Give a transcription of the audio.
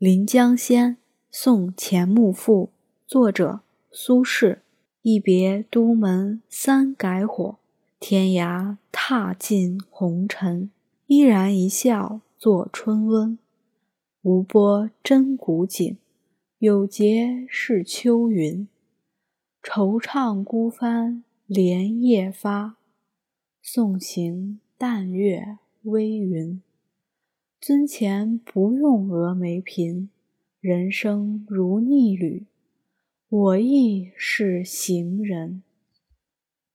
《临江仙》宋·钱穆父，作者苏轼。一别都门三改火，天涯踏尽红尘。依然一笑作春温。无波真古井，有节是秋云。惆怅孤帆连夜发，送行淡月微云。尊前不用峨眉颦，人生如逆旅，我亦是行人。